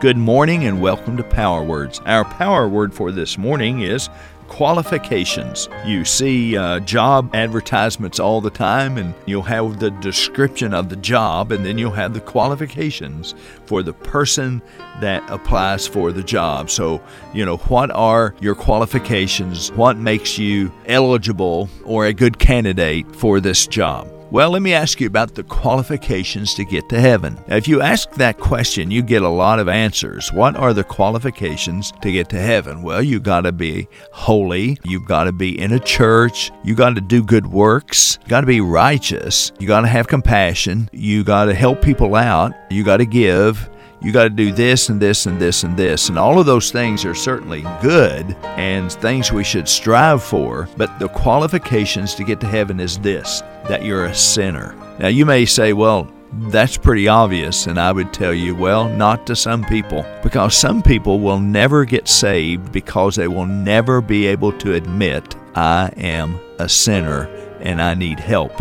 Good morning and welcome to Power Words. Our power word for this morning is qualifications. You see uh, job advertisements all the time, and you'll have the description of the job, and then you'll have the qualifications for the person that applies for the job. So, you know, what are your qualifications? What makes you eligible or a good candidate for this job? Well, let me ask you about the qualifications to get to heaven. Now, if you ask that question, you get a lot of answers. What are the qualifications to get to heaven? Well, you got to be holy, you've got to be in a church, you got to do good works, you got to be righteous, you got to have compassion, you got to help people out, you got to give, you got to do this and this and this and this. And all of those things are certainly good and things we should strive for. But the qualifications to get to heaven is this that you're a sinner. Now, you may say, well, that's pretty obvious, and I would tell you, well, not to some people, because some people will never get saved because they will never be able to admit, I am a sinner and I need help.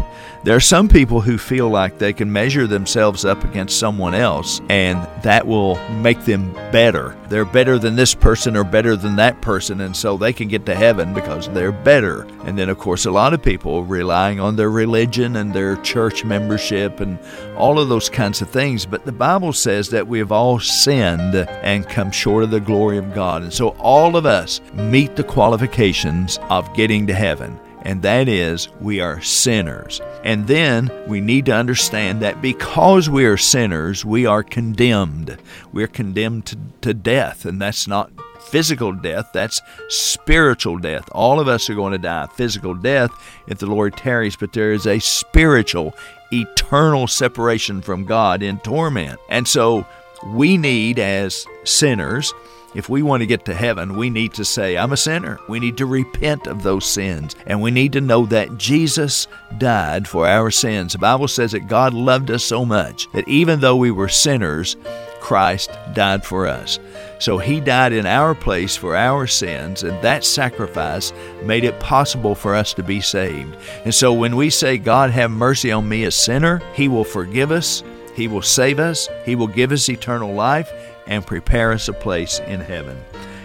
There are some people who feel like they can measure themselves up against someone else and that will make them better. They're better than this person or better than that person, and so they can get to heaven because they're better. And then, of course, a lot of people relying on their religion and their church membership and all of those kinds of things. But the Bible says that we have all sinned and come short of the glory of God. And so all of us meet the qualifications of getting to heaven and that is we are sinners. And then we need to understand that because we are sinners, we are condemned. We're condemned to, to death, and that's not physical death, that's spiritual death. All of us are going to die physical death if the Lord tarries, but there is a spiritual, eternal separation from God in torment. And so we need, as sinners, if we want to get to heaven, we need to say, I'm a sinner. We need to repent of those sins. And we need to know that Jesus died for our sins. The Bible says that God loved us so much that even though we were sinners, Christ died for us. So he died in our place for our sins, and that sacrifice made it possible for us to be saved. And so when we say, God, have mercy on me, a sinner, he will forgive us, he will save us, he will give us eternal life and prepare us a place in heaven.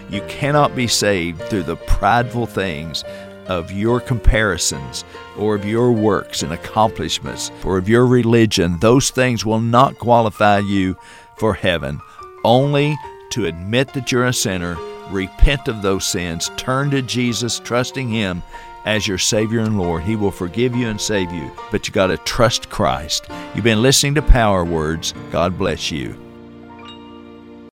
You cannot be saved through the prideful things of your comparisons or of your works and accomplishments or of your religion. Those things will not qualify you for heaven. Only to admit that you're a sinner, repent of those sins, turn to Jesus, trusting Him as your Savior and Lord. He will forgive you and save you, but you got to trust Christ. You've been listening to Power Words. God bless you.